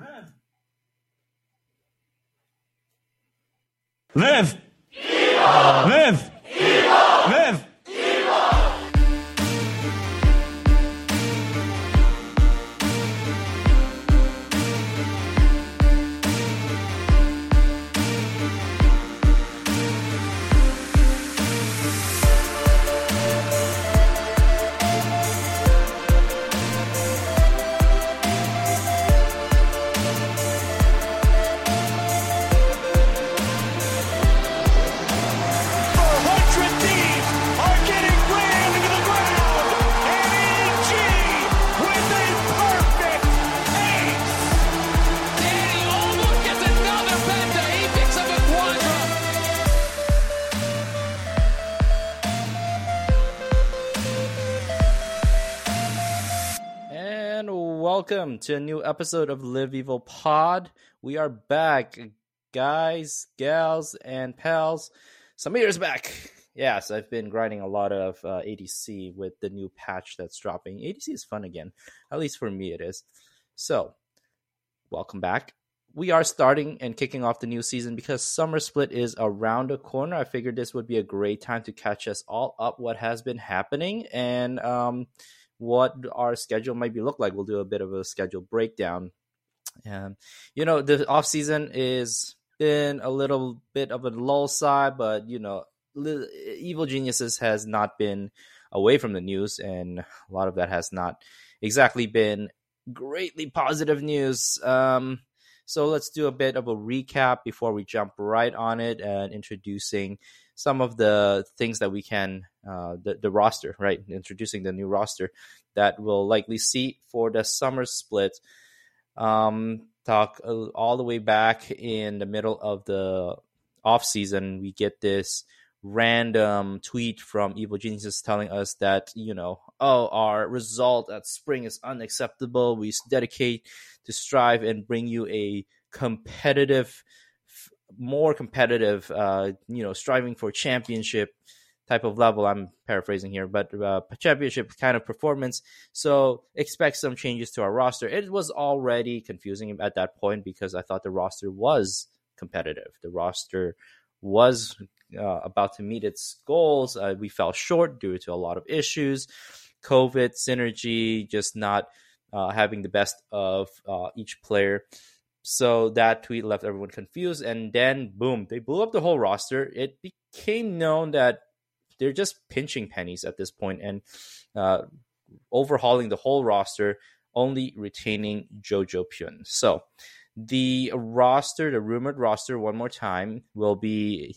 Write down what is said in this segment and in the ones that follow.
Live! Live! To a new episode of Live Evil Pod. We are back, guys, gals, and pals. Samir's back. Yes, I've been grinding a lot of uh, ADC with the new patch that's dropping. ADC is fun again, at least for me, it is. So, welcome back. We are starting and kicking off the new season because Summer Split is around the corner. I figured this would be a great time to catch us all up what has been happening and um, what our schedule might be look like. We'll do a bit of a schedule breakdown. You know, the off season is been a little bit of a lull side, but you know, Evil Geniuses has not been away from the news, and a lot of that has not exactly been greatly positive news. Um, so let's do a bit of a recap before we jump right on it and introducing some of the things that we can uh, the, the roster right introducing the new roster that we'll likely see for the summer split. Um talk uh, all the way back in the middle of the off season we get this random tweet from evil geniuses telling us that you know oh our result at spring is unacceptable. We dedicate to strive and bring you a competitive more competitive uh you know striving for championship type of level. I'm paraphrasing here but uh championship kind of performance. So expect some changes to our roster. It was already confusing at that point because i thought the roster was competitive. The roster was uh, about to meet its goals. Uh, we fell short due to a lot of issues. Covid synergy just not uh, having the best of uh, each player so that tweet left everyone confused and then boom they blew up the whole roster it became known that they're just pinching pennies at this point and uh, overhauling the whole roster, only retaining Jojo Pyun. So the roster, the rumored roster, one more time, will be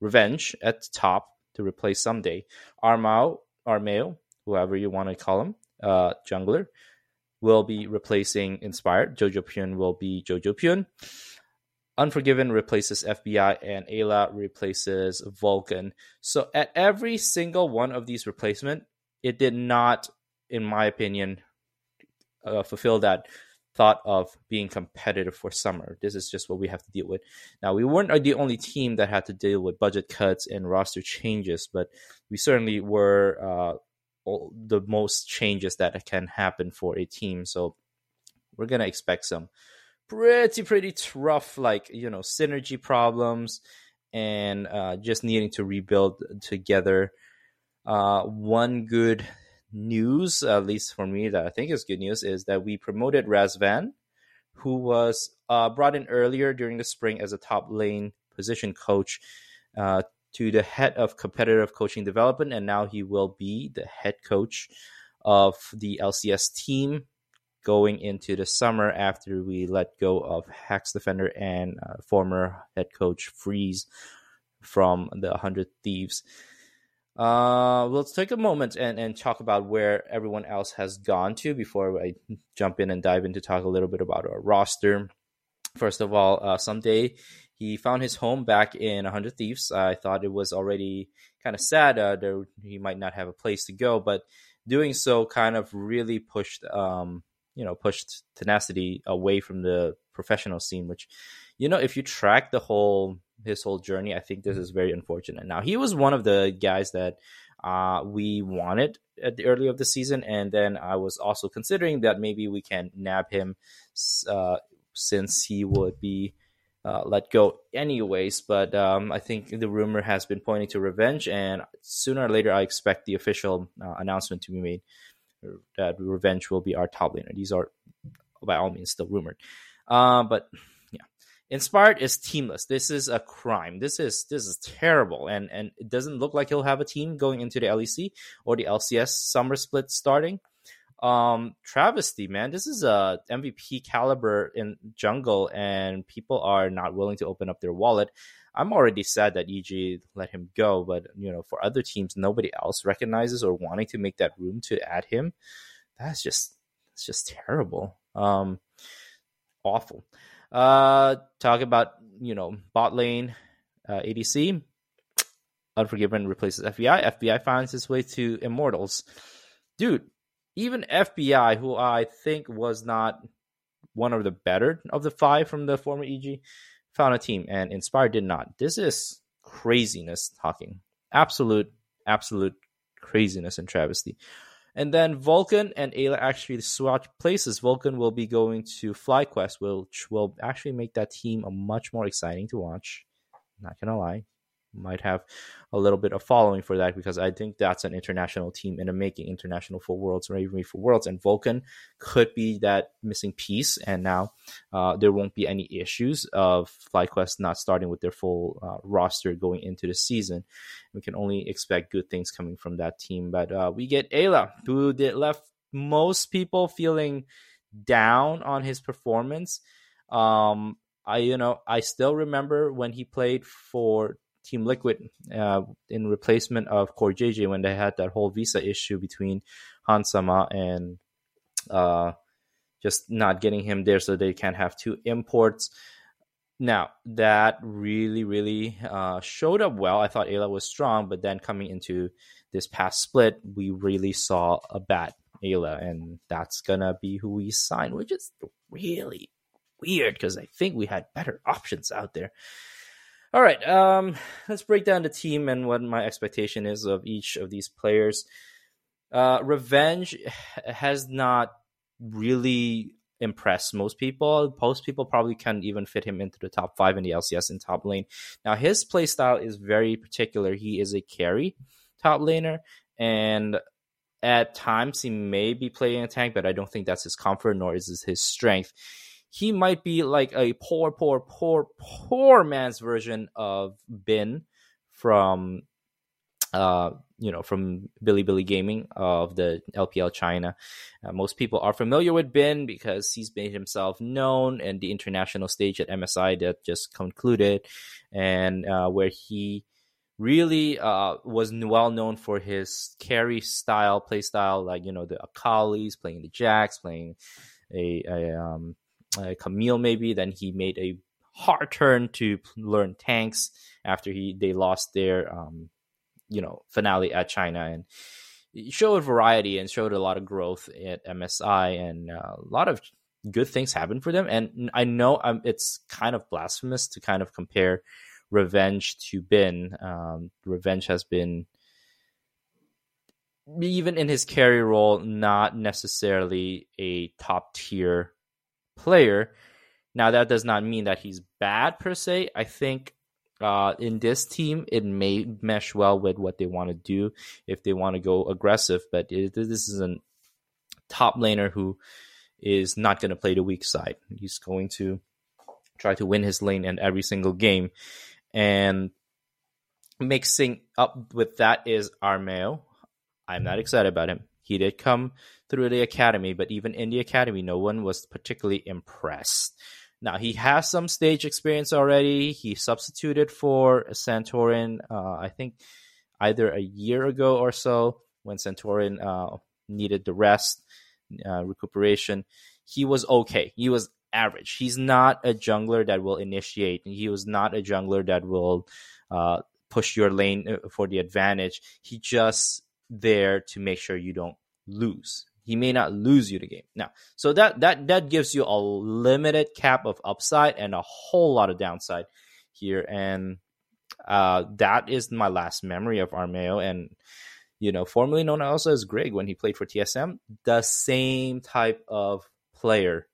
Revenge at the top to replace Ssumday Armao, Armeo, whoever you want to call him, uh, jungler, will be replacing Inspired. Jojo Pyun will be Jojo Pyun. Unforgiven replaces FBI and Eyla replaces Vulcan. So at every single one of these replacement, it did not, in my opinion, uh, fulfill that thought of being competitive for summer. This is just what we have to deal with. Now we weren't the only team that had to deal with budget cuts and roster changes, but we certainly were uh, all- the most changes that can happen for a team. So we're gonna expect some pretty pretty rough like you know synergy problems and uh, just needing to rebuild together uh, one good news at least for me that i think is good news is that we promoted razvan who was uh, brought in earlier during the spring as a top lane position coach uh, to the head of competitive coaching development and now he will be the head coach of the lcs team going into the summer after we let go of Hax Defender and uh, former head coach Freeze from the 100 Thieves. Uh, let's take a moment and, and talk about where everyone else has gone to before I jump in and dive in to talk a little bit about our roster. First of all, uh, Ssumday he found his home back in 100 Thieves. I thought it was already kind of sad. Uh, there, he might not have a place to go, but doing so kind of really pushed um, you know pushed tenacity away from the professional scene which you know if you track the whole his whole journey i think this is very unfortunate now he was one of the guys that uh, we wanted at the early of the season and then i was also considering that maybe we can nab him uh, since he would be uh, let go anyways. But um, I think the rumor has been pointing to revenge, and sooner or later, I expect the official uh, announcement to be made that revenge will be our top laner. These are by all means still rumored, uh, but yeah, inspired is teamless. This is a crime. This is this is terrible, and and it doesn't look like he'll have a team going into the LEC or the LCS summer split starting um travesty man. This is a mvp caliber in jungle and people are not willing to open up their wallet. I'm already sad that eg let him go but you know for other teams nobody else recognizes or wanting to make that room to add him. That's just it's just terrible. Um awful. Uh talk about you know bot lane uh, adc unforgiven replaces fbi fbi finds his way to immortals. Dude even FBI, who I think was not one of the better of the five from the former EG, found a team, and Inspire did not. This is craziness talking. Absolute, absolute craziness and travesty. And then Vulcan and Eyla actually switch places. Vulcan will be going to FlyQuest, which will actually make that team much more exciting to watch. Not gonna lie might have a little bit of following for that because I think that's an international team in the making, international for Worlds or even for Worlds. And Vulcan could be that missing piece. And now uh, there won't be any issues of FlyQuest not starting with their full uh, roster going into the season. We can only expect good things coming from that team. But uh, we get Eyla, who did left most people feeling down on his performance. Um, I you know I still remember when he played for Team Liquid uh, in replacement of Core JJ when they had that whole visa issue between Hansama and uh, just not getting him there so they can't have two imports. Now, that really, really uh, showed up well. I thought Eyla was strong, but then coming into this past split, we really saw a bad Eyla, and that's to be who we sign, which is really weird because I think we had better options out there. All right, um, let's break down the team and what my expectation is of each of these players. Uh, Revenge has not really impressed most people. Most people probably can't even fit him into the top five in the LCS in top lane. Now, his play style is very particular. He is a carry top laner, and at times he may be playing a tank, but I don't think that's his comfort nor is his strength he might be like a poor, poor, poor, poor man's version of Bin from uh you know from Bilibili Gaming of the LPL China. Uh, most people are familiar with Bin because he's made himself known in the international stage at MSI that just concluded, and uh, where he really uh, was well known for his carry style, play style, like you know the Akalis, playing the Jacks, playing a, a um, uh, Camille maybe. Then he made a hard turn to learn tanks after he they lost their um, you know finale at China and showed variety and showed a lot of growth at MSI and a lot of good things happened for them. And I know um, it's kind of blasphemous to kind of compare Revenge to Bin. Um, Revenge has been even in his carry role, not necessarily a top tier player. Now, that does not mean that he's bad per se. I think uh, in this team, it may mesh well with what they want to do if they want to go aggressive. But it, this is a top laner who is not going to play the weak side. He's going to try to win his lane in every single game. And mixing up with that is Armeo. I'm not excited about him. He did come through the academy, but even in the academy, no one was particularly impressed. Now he has some stage experience already. He substituted for Santorin, uh, I think, either a year ago or so when Santorin uh, needed the rest, uh, recuperation. He was okay. He was average. He's not a jungler that will initiate. He was not a jungler that will uh, push your lane uh, for the advantage. He just there to make sure you don't lose. He may not lose you the game. Now, so that that that gives you a limited cap of upside and a whole lot of downside here. And uh, that is my last memory of Armeo. And you know, formerly known also as Greg when he played for TSM, the same type of player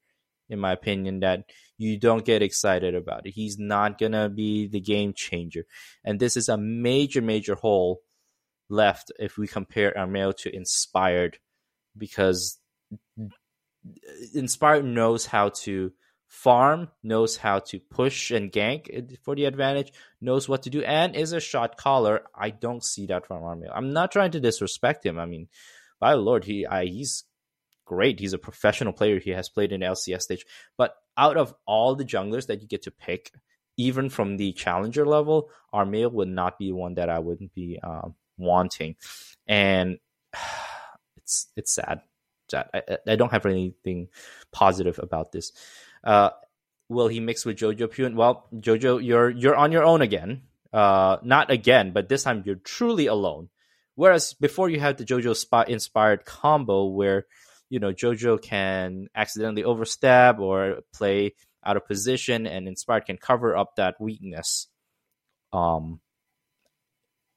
in my opinion, that you don't get excited about it. He's not gonna be the game changer, and this is a major, major hole left if we compare Armeo to Inspired, because Inspire knows how to farm, knows how to push and gank for the advantage, knows what to do, and is a shot caller. I don't see that from Armeo. I'm not trying to disrespect him. I mean, by the Lord, he I, he's great. He's a professional player. He has played in LCS stage. But out of all the junglers that you get to pick, even from the challenger level, Armeo would not be one that I wouldn't be um, wanting. And it's it's sad. sad. I, I don't have anything positive about this. Uh, will he mix with Jojo Pyun? Well, Jojo, you're you're on your own again. Uh, not again, but this time you're truly alone. Whereas before you had the Jojo spot inspired combo where you know Jojo can accidentally overstep or play out of position, and Inspired can cover up that weakness. Um,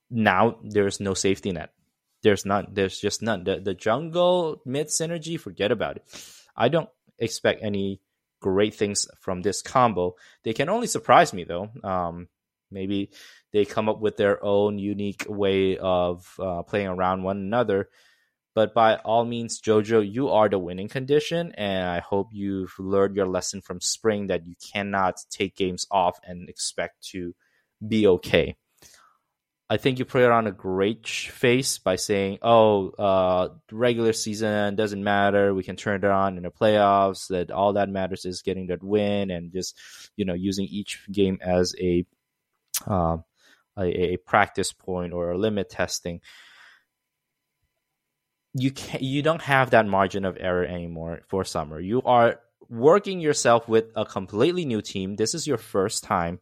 now there's no safety net. There's none. There's just none. The the jungle mid synergy, forget about it. I don't expect any great things from this combo. They can only surprise me though. Um, maybe they come up with their own unique way of uh, playing around one another. But by all means, Jojo, you are the winning condition, and I hope you've learned your lesson from spring that you cannot take games off and expect to be okay. I think you put it on a great face by saying, "Oh, uh, regular season doesn't matter. We can turn it on in the playoffs. That all that matters is getting that win and just you know using each game as a uh, a, a practice point or a limit testing." you can you don't have that margin of error anymore for summer. You are working yourself with a completely new team. This is your first time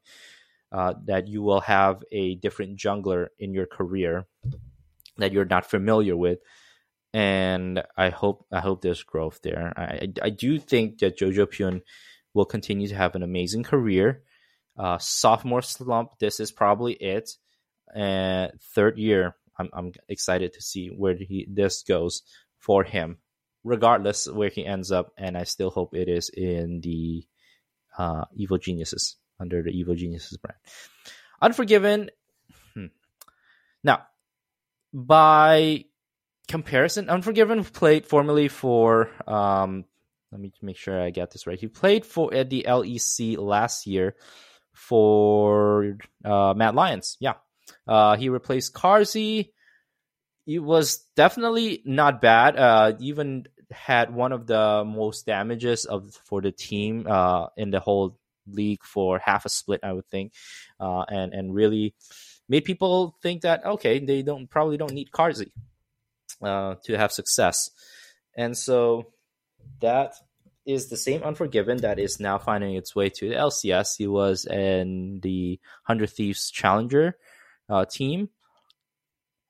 uh, that you will have a different jungler in your career that you're not familiar with. And I hope I hope there's growth there. I I do think that Jojo Pyun will continue to have an amazing career. Uh, sophomore slump, this is probably it. And third year, I'm I'm excited to see where he this goes for him, regardless where he ends up, and I still hope it is in the uh, Evil Geniuses under the Evil Geniuses brand. Unforgiven. Hmm. Now, by comparison, Unforgiven played formerly for. Um, let me make sure I get this right. He played for at the LEC last year for uh, Mad Lions. Yeah, uh, he replaced Carzzy. It was definitely not bad. Uh, even had one of the most damages of for the team uh, in the whole league for half a split, I would think, uh, and and really made people think that okay, they don't probably don't need Carzzy uh, to have success, and so that is the same Unforgiven that is now finding its way to the LCS. He was in the Hundred Thieves Challenger uh, team.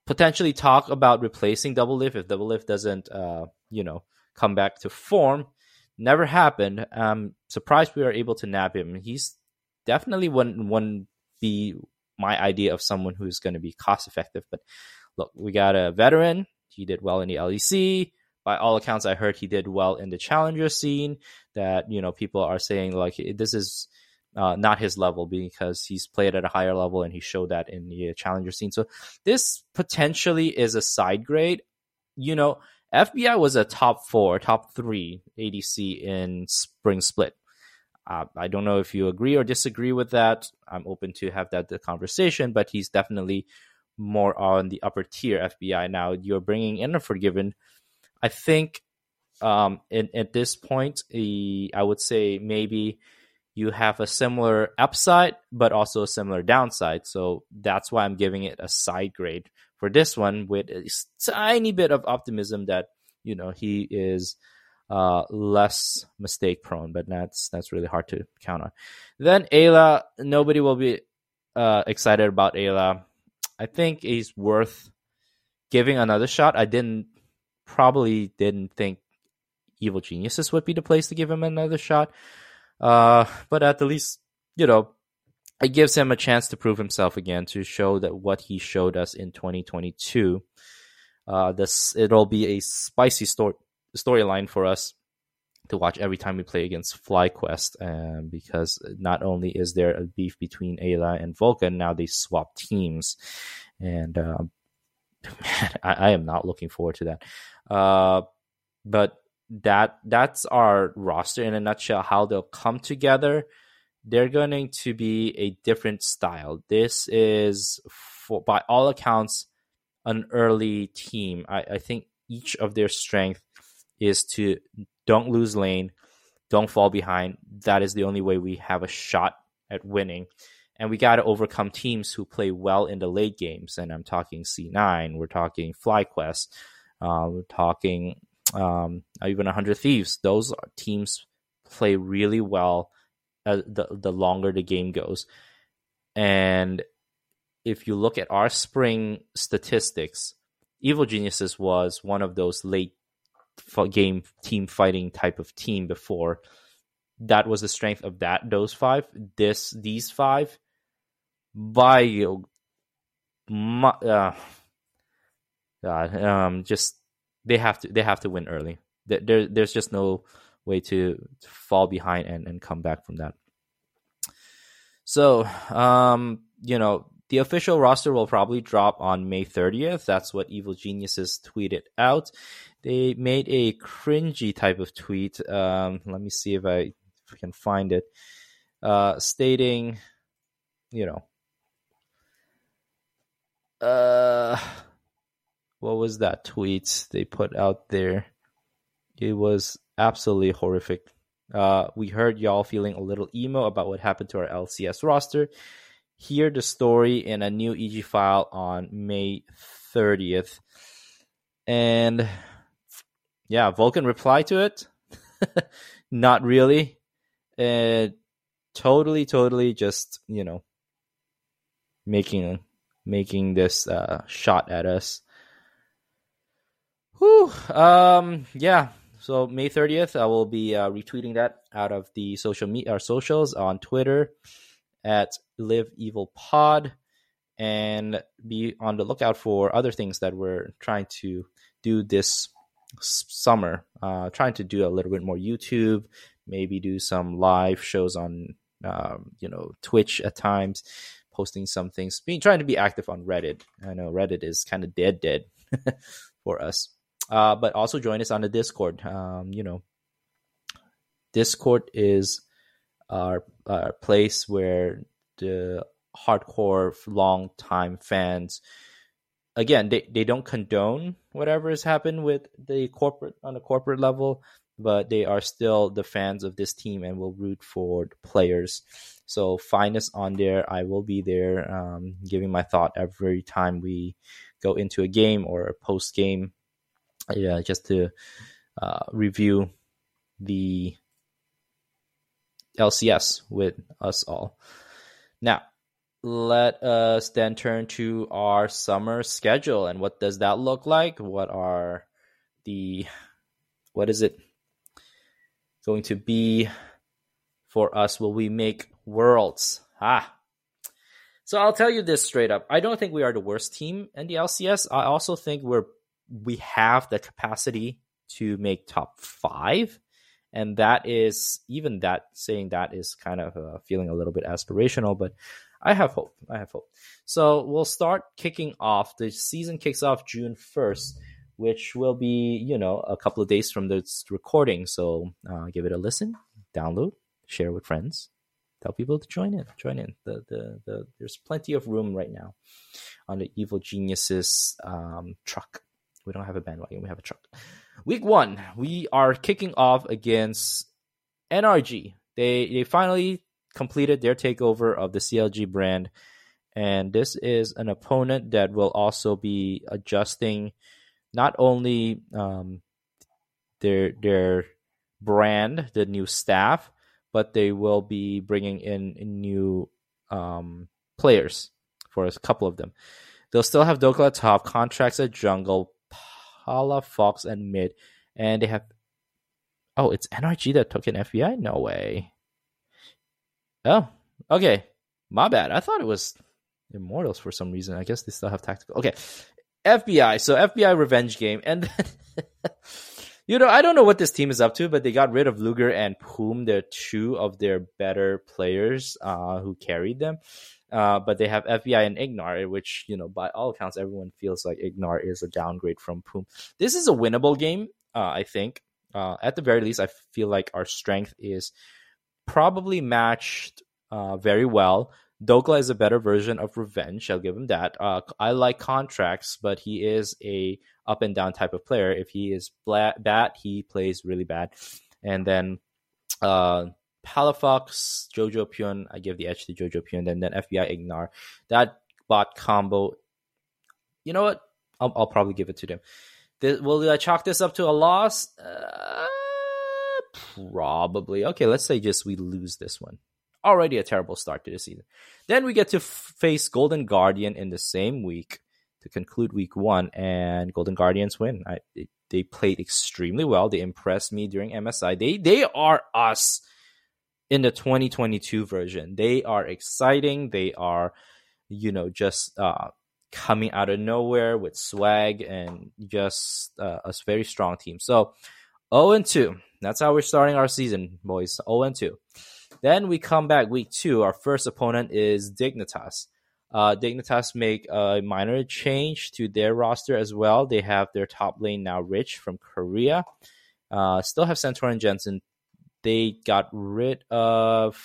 Potentially talk about replacing Double Doublelift if Double Doublelift doesn't, uh, you know, come back to form. Never happened. I'm surprised we were able to nab him. He's definitely wouldn't, wouldn't be my idea of someone who's going to be cost effective. But look, we got a veteran. He did well in the LEC. By all accounts, I heard he did well in the challenger scene. That you know, people are saying like this is uh, not his level because he's played at a higher level and he showed that in the challenger scene. So this potentially is a side grade. You know, FBI was a top four, top three ADC in spring split. Uh, I don't know if you agree or disagree with that. I'm open to have that conversation, but he's definitely more on the upper tier FBI now. You're bringing in a forgiven. I think um, in, at this point, he, I would say maybe you have a similar upside, but also a similar downside. So that's why I'm giving it a side grade for this one with a tiny bit of optimism that, you know, he is uh, less mistake prone, but that's, that's really hard to count on. Then Eyla, nobody will be uh, excited about Eyla. I think he's worth giving another shot. I didn't, probably didn't think Evil Geniuses would be the place to give him another shot. Uh, but at the least, you know, it gives him a chance to prove himself again to show that what he showed us in 2022. Uh, this it'll be a spicy story storyline for us to watch every time we play against FlyQuest, um, because not only is there a beef between Eyla and Vulcan, now they swap teams, and uh, man, I, I, am not looking forward to that. Uh, but that that's our roster in a nutshell. How they'll come together, they're going to be a different style. This is, for by all accounts, an early team. I, I think each of their strength is to don't lose lane, don't fall behind. That is the only way we have a shot at winning. And we got to overcome teams who play well in the late games. And I'm talking C9, we're talking FlyQuest, uh, we're talking um, even 100 Thieves. Those teams play really well uh, the, the longer the game goes. And if you look at our spring statistics, Evil Geniuses was one of those late game team fighting type of team before. That was the strength of that those five. This these five by uh, God, um, just they have to they have to win early. There, there's just no way to, to fall behind and, and come back from that. So, um, you know, the official roster will probably drop on May 30th. That's what Evil Geniuses tweeted out. They made a cringy type of tweet. Um, let me see if I, can find it. Uh, stating, you know, uh, what was that tweet they put out there? It was absolutely horrific. Uh, we heard y'all feeling a little emo about what happened to our LCS roster. Hear the story in a new EG file on May 30th. And yeah, Vulcan replied to it. Not really. Totally, totally just, you know, making making this uh, shot at us. Whew. Um, yeah. So May 30th, I will be uh, retweeting that out of the social media, our socials on Twitter at Live Evil Pod, and be on the lookout for other things that we're trying to do this summer. Uh, trying to do a little bit more YouTube, maybe do some live shows on, um, you know, Twitch at times, posting some things, being trying to be active on Reddit. I know Reddit is kind of dead, dead for us. Uh, but also join us on the Discord. Um, you know, Discord is our, our place where the hardcore, long time fans, again, they, they don't condone whatever has happened with the corporate on the corporate level, but they are still the fans of this team and will root for the players. So find us on there. I will be there, um, giving my thought every time we go into a game or a post game yeah, just to uh, review the LCS with us all. Now, let us then turn to our summer schedule and what does that look like? What are the what is it going to be for us? Will we make worlds? Ah. So I'll tell you this straight up. I don't think we are the worst team in the LCS. I also think we're we have the capacity to make top five. And that is even that saying that is kind of uh, feeling a little bit aspirational, but I have hope. I have hope. So we'll start kicking off. The season kicks off June 1st, which will be, you know, a couple of days from this recording. So uh, give it a listen, download, share with friends, tell people to join in. Join in. The, the, the, there's plenty of room right now on the Evil Geniuses um, truck. We don't have a bandwagon. We have a truck. Week one, we are kicking off against NRG. They they finally completed their takeover of the CLG brand, and this is an opponent that will also be adjusting not only um, their their brand, the new staff, but they will be bringing in new um, players for a couple of them. They'll still have Dhokla top, Contractz at jungle, Hala, Fox, and Mid. And they have. Oh, it's NRG that took an FBI? No way. Oh, okay. My bad. I thought it was Immortals for some reason. I guess they still have tactical. Okay. FBI. So FBI revenge game. And then You know, I don't know what this team is up to, but they got rid of Luger and Poome. They're two of their better players uh, who carried them. Uh, but they have FBI and Ignar, which, you know, by all accounts, everyone feels like Ignar is a downgrade from Poome. This is a winnable game, uh, I think. Uh, at the very least, I feel like our strength is probably matched uh, very well. Dhokla is a better version of Revenge. I'll give him that. Uh, I like Contractz, but he is a up and down type of player. If he is bad, he plays really bad. And then uh, Palafox, Jojo Pyun, I give the edge to Jojo Pyun. And then FBI Ignar. That bot combo, you know what? I'll, I'll probably give it to them. Th- will I chalk this up to a loss? Uh, probably. Okay, let's say just we lose this one. Already a terrible start to the season. Then we get to f- face Golden Guardian in the same week to conclude week one, and Golden Guardians win. I, they, played extremely well. They impressed me during MSI. They they are us in the 2022 version. They are exciting. They are, you know, just uh, coming out of nowhere with swag and just uh, a very strong team. So 0 and 2. That's how we're starting our season, boys. 0 and 2. Then we come back week two. Our first opponent is Dignitas. Uh, Dignitas make a minor change to their roster as well. They have their top lane now Rich from Korea. Uh, still have Centaur and Jensen. They got rid of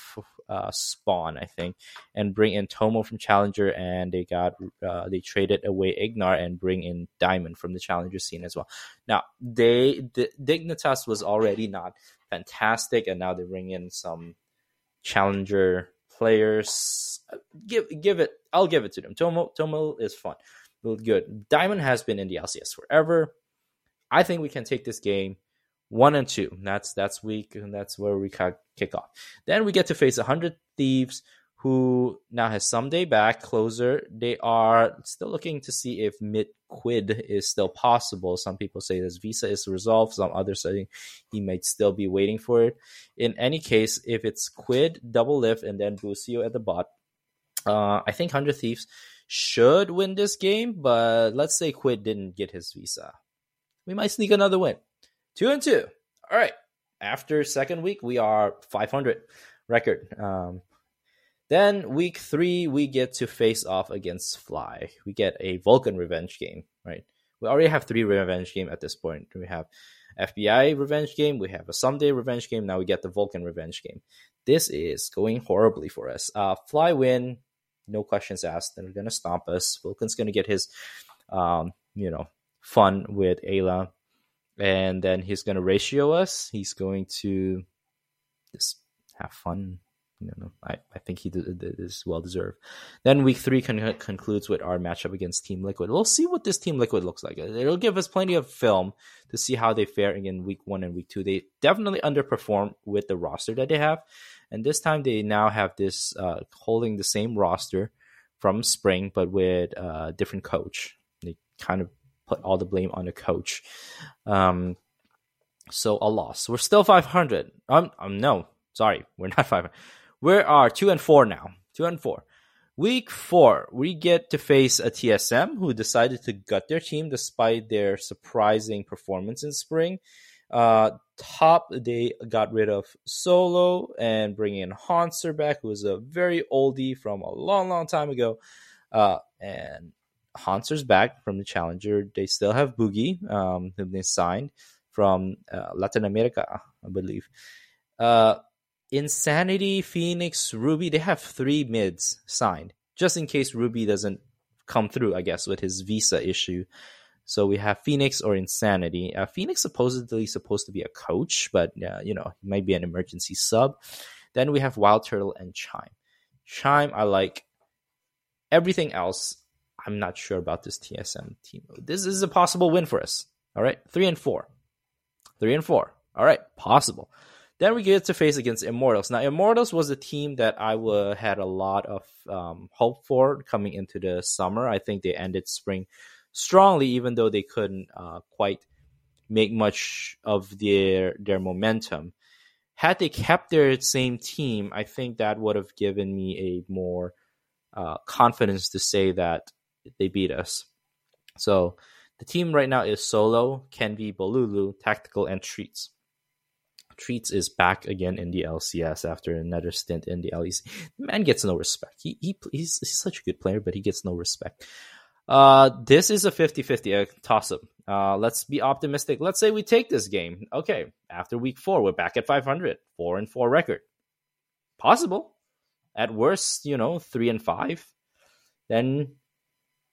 uh, Spawn, I think, and bring in Tomo from Challenger, and they got uh, they traded away Ignar and bring in Diamond from the Challenger scene as well. Now they the, Dignitas was already not fantastic, and now they bring in some Challenger players. Give give it. I'll give it to them. Tomo Tomo is fun, good. Diamond has been in the LCS forever. I think we can take this game one and two. That's that's week, and that's where we kick off. Then we get to face hundred thieves, who now has Ssumday back closer. They are still looking to see if mid quid is still possible. Some people say his visa is resolved. Some others say he might still be waiting for it. In any case, if it's quid, double lift, and then Busio at the bot, uh, I think hundred thieves should win this game. But let's say quid didn't get his visa, we might sneak another win. Two and two. All right. After second week, we are 500 record. Um, then week three, we get to face off against Fly. We get a Vulcan revenge game, right? We already have three revenge game at this point. We have FBI revenge game, we have a Ssumday revenge game. Now we get the Vulcan revenge game. This is going horribly for us. Uh, Fly win, no questions asked. They're gonna stomp us. Vulcan's gonna get his, um, you know, fun with Eyla and then he's to ratio us. He's going to just have fun. You know, I, I think he is well deserved. Then week three con- concludes with our matchup against Team Liquid. We'll see what this Team Liquid looks like. It'll give us plenty of film to see how they fare in week one and week two. They definitely underperform with the roster that they have, and this time they now have this uh, holding the same roster from spring, but with a uh, different coach. They kind of put all the blame on the coach. Um, so a loss. We're still 500. Um, um, no, sorry, we're not 500. We are two and four now. Two and four. Week four, we get to face a TSM who decided to gut their team despite their surprising performance in spring. Uh, top, they got rid of Solo and bring in Hauntzer back, who was a very oldie from a long, long time ago. Uh, and Hauntzer's back from the Challenger. They still have Bugi, um, whom they signed from uh, Latin America, I believe. Uh, Insanity, Phoenix, Ruby, they have three mids signed, just in case Ruby doesn't come through, I guess, with his visa issue. So we have Phoenix or Insanity. Uh, Phoenix supposedly supposed to be a coach, but uh, you know, he might be an emergency sub. Then we have Wild Turtle and Chime. Chime, I like. Everything else, I'm not sure about this TSM team. This is a possible win for us. All right, three and four, three and four. All right, possible. Then we get to face against Immortals. Now, Immortals was a team that I w- had a lot of um, hope for coming into the summer. I think they ended spring strongly, even though they couldn't uh, quite make much of their their momentum. Had they kept their same team, I think that would have given me a more uh, confidence to say that they beat us. So The team right now is Solo, Kenvi, Bolulu, Tactical, and Treatz. Treatz is back again in the LCS after another stint in the LEC. Man gets no respect. He, he he's, he's such a good player, but he gets no respect. Uh, this is a 50-50 toss up. Uh, let's be optimistic. Let's say we take this game. Okay, after week four, we're back at 500, four and four record. Possible. At worst, you know, three and five. Then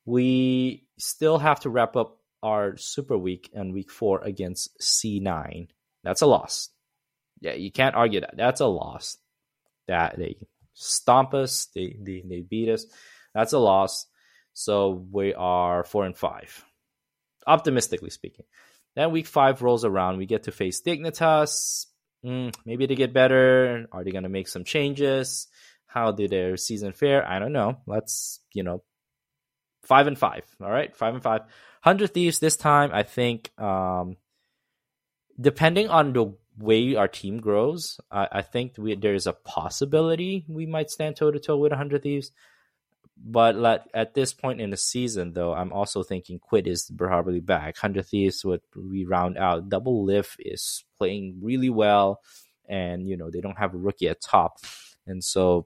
we still have to wrap up our super week and week four against C9. That's a loss. Yeah, you can't argue that. That's a loss. That they stomp us, they they, they beat us. That's a loss. So we are four and five, optimistically speaking. Then week five rolls around. We get to face Dignitas. Mm, maybe they get better. Are they going to make some changes? How did their season fare? I don't know. Let's, you know, five and five. All right, five and five. Hundred Thieves this time. I think, um, depending on the way our team grows, I, I think we, there is a possibility we might stand toe to toe with Hundred Thieves. But at this point in the season, though, I'm also thinking Quid is probably back. Hundred Thieves would we round out. Double Lift is playing really well, and you know they don't have a rookie at top, and so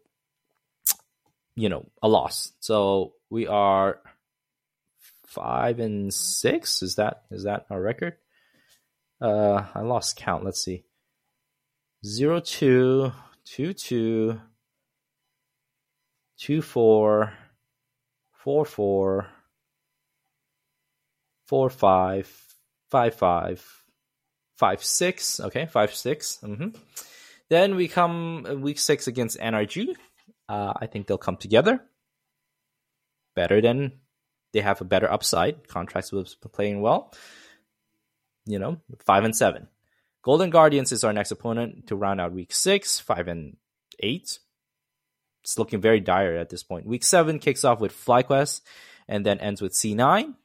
you know a loss. So we are five and six. Is that is that our record? Uh, I lost count. Let's see. Zero two two two two four four four four five five five five six. Okay, five six. Mm-hmm. Then we come uh, week six against NRG. Uh, I think they'll come together better than they have a better upside. Contractz with playing well. You know, five and seven. Golden Guardians is our next opponent to round out week six, five and eight. It's looking very dire at this point. Week seven kicks off with FlyQuest and then ends with C9.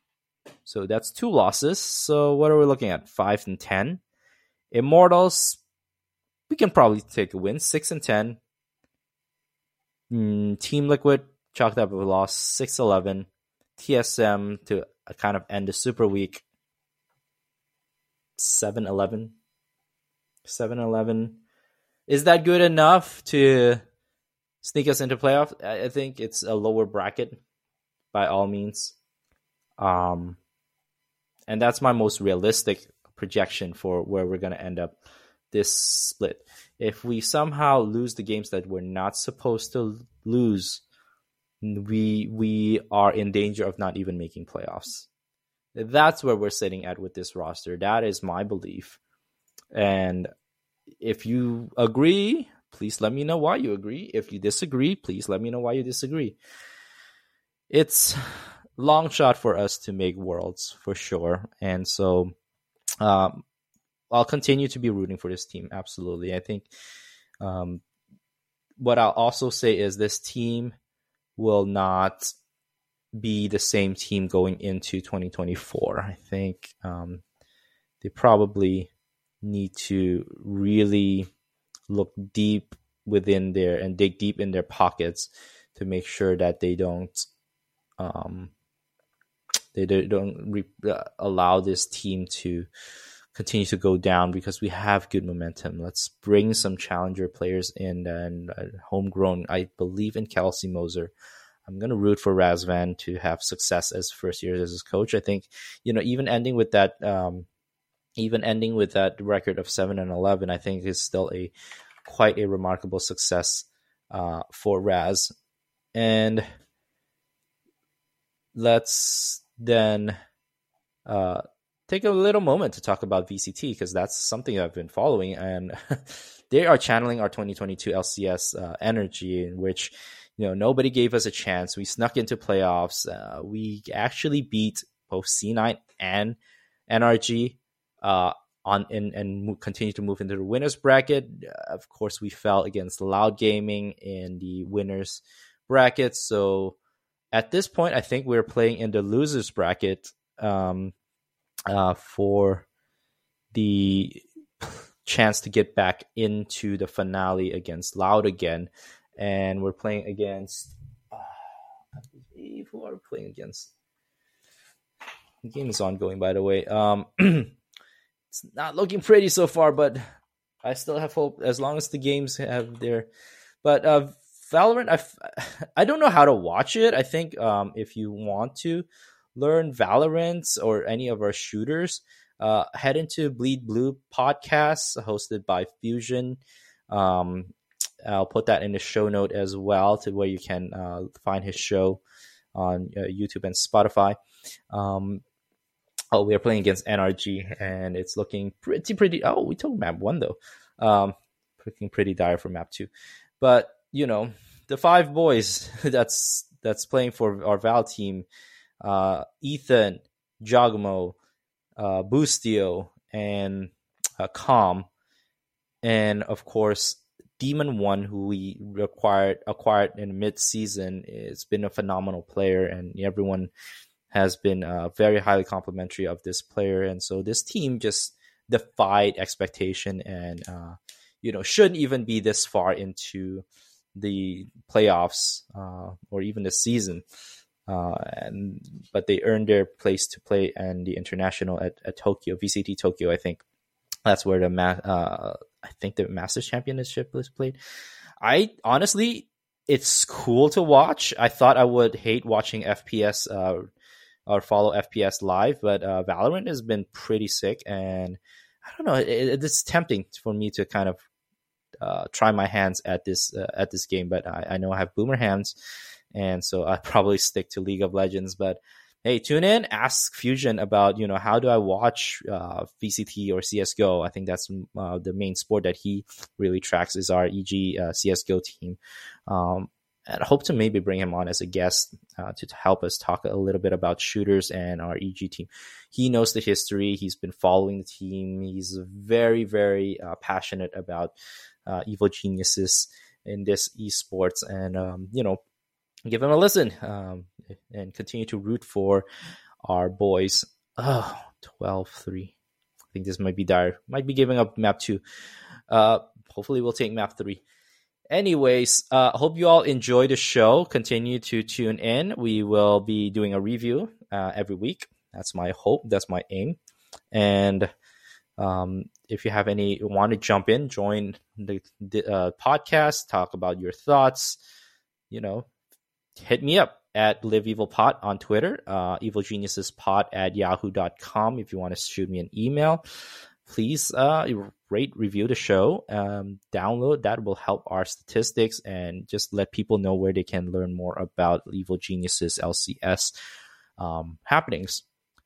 So that's two losses. So what are we looking at? Five and ten. Immortals, we can probably take a win. Six and ten. Mm, Team Liquid chalked up a loss. Six eleven. TSM to kind of end the super week. 7 11. 7 11. Is that good enough to sneak us into playoff? I think it's a lower bracket by all means. Um, and that's my most realistic projection for where we're going to end up this split. If we somehow lose the games that we're not supposed to lose, we we are in danger of not even making playoffs. That's where we're sitting at with this roster. That is my belief. And if you agree, please let me know why you agree. If you disagree, please let me know why you disagree. It's long shot for us to make worlds for sure. And so um, I'll continue to be rooting for this team. Absolutely. I think um, what I'll also say is this team will not be the same team going into 2024. I think um, they probably need to really look deep within there and dig deep in their pockets to make sure that they don't um, they don't re- uh, allow this team to continue to go down because we have good momentum. Let's bring some challenger players in and uh, homegrown. I believe in Kelsey Moser. I'm going to root for Razvan to have success as first year as his coach. I think, you know, even ending with that, um, even ending with that record of seven and eleven, I think is still a quite a remarkable success uh, for Raz. And let's then uh, take a little moment to talk about VCT because that's something I've been following, and they are channeling our 2022 LCS uh, energy, in which you know nobody gave us a chance. We snuck into playoffs. Uh, we actually beat both C9 and NRG uh, on and and continue to move into the winners bracket. of course, we fell against Loud Gaming in the winners bracket. So at this point, I think we're playing in the losers bracket um, uh, for the chance to get back into the finale against Loud again and we're playing against. Uh, I believe who are we playing against? the game is ongoing, by the way. Um, it's not looking pretty so far, but I still have hope as long as the games have their. But uh, Valorant, I I don't know how to watch it. I think um, if you want to learn Valorant or any of our shooters, uh, head into Bleed Blue podcast hosted by Fusion. Um, I'll put that in the show note as well to where you can uh, find his show on uh, YouTube and Spotify. Um, oh, we are playing against NRG, and it's looking pretty, pretty. Oh, we took map one though. Um, looking pretty dire for map two, but you know the five boys that's that's playing for our Val team: uh, Ethan, jawgemo, uh, Boostio, and uh, C0M, and of course Demon One, who we acquired acquired in mid season, has been a phenomenal player, and everyone has been uh, very highly complimentary of this player, and so this team just defied expectation, and uh, you know shouldn't even be this far into the playoffs uh, or even the season. Uh, and but they earned their place to play and the international at, at Tokyo VCT Tokyo. I think that's where the ma- uh, I think the Masters Championship was played. I honestly, it's cool to watch. I thought I would hate watching FPS uh, or follow FPS live, but uh, Valorant has been pretty sick, and I don't know. It, it's tempting for me to kind of uh, try my hands at this uh, at this game, but I, I know I have boomer hands, and so I probably stick to League of Legends. But hey, tune in, ask Fusion about you know how do I watch uh, VCT or CS:GO. I think that's uh, the main sport that he really tracks is our EG uh, CS:GO team. Um, and hope to maybe bring him on as a guest uh, to, to help us talk a little bit about shooters and our EG team. He knows the history. He's been following the team. He's very, very uh, passionate about uh, evil geniuses in this esports, and um, you know, give him a listen um, and continue to root for our boys. Oh, 12-3. I think this might be dire. Might be giving up map two. Uh, hopefully, we'll take map three. Anyways, uh, hope you all enjoy the show. Continue to tune in. We will be doing a review uh, every week. That's my hope. That's my aim. And um, if you have any want to jump in, join the, the uh, podcast, talk about your thoughts. You know, hit me up at live evil pod on Twitter, uh, evil geniuses pod at yahoo.com if you want to shoot me an email please uh, rate, review the show, um, download. That will help our statistics and just let people know where they can learn more about Evil Geniuses LCS um, happenings.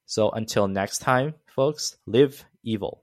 So until next time, folks, live evil.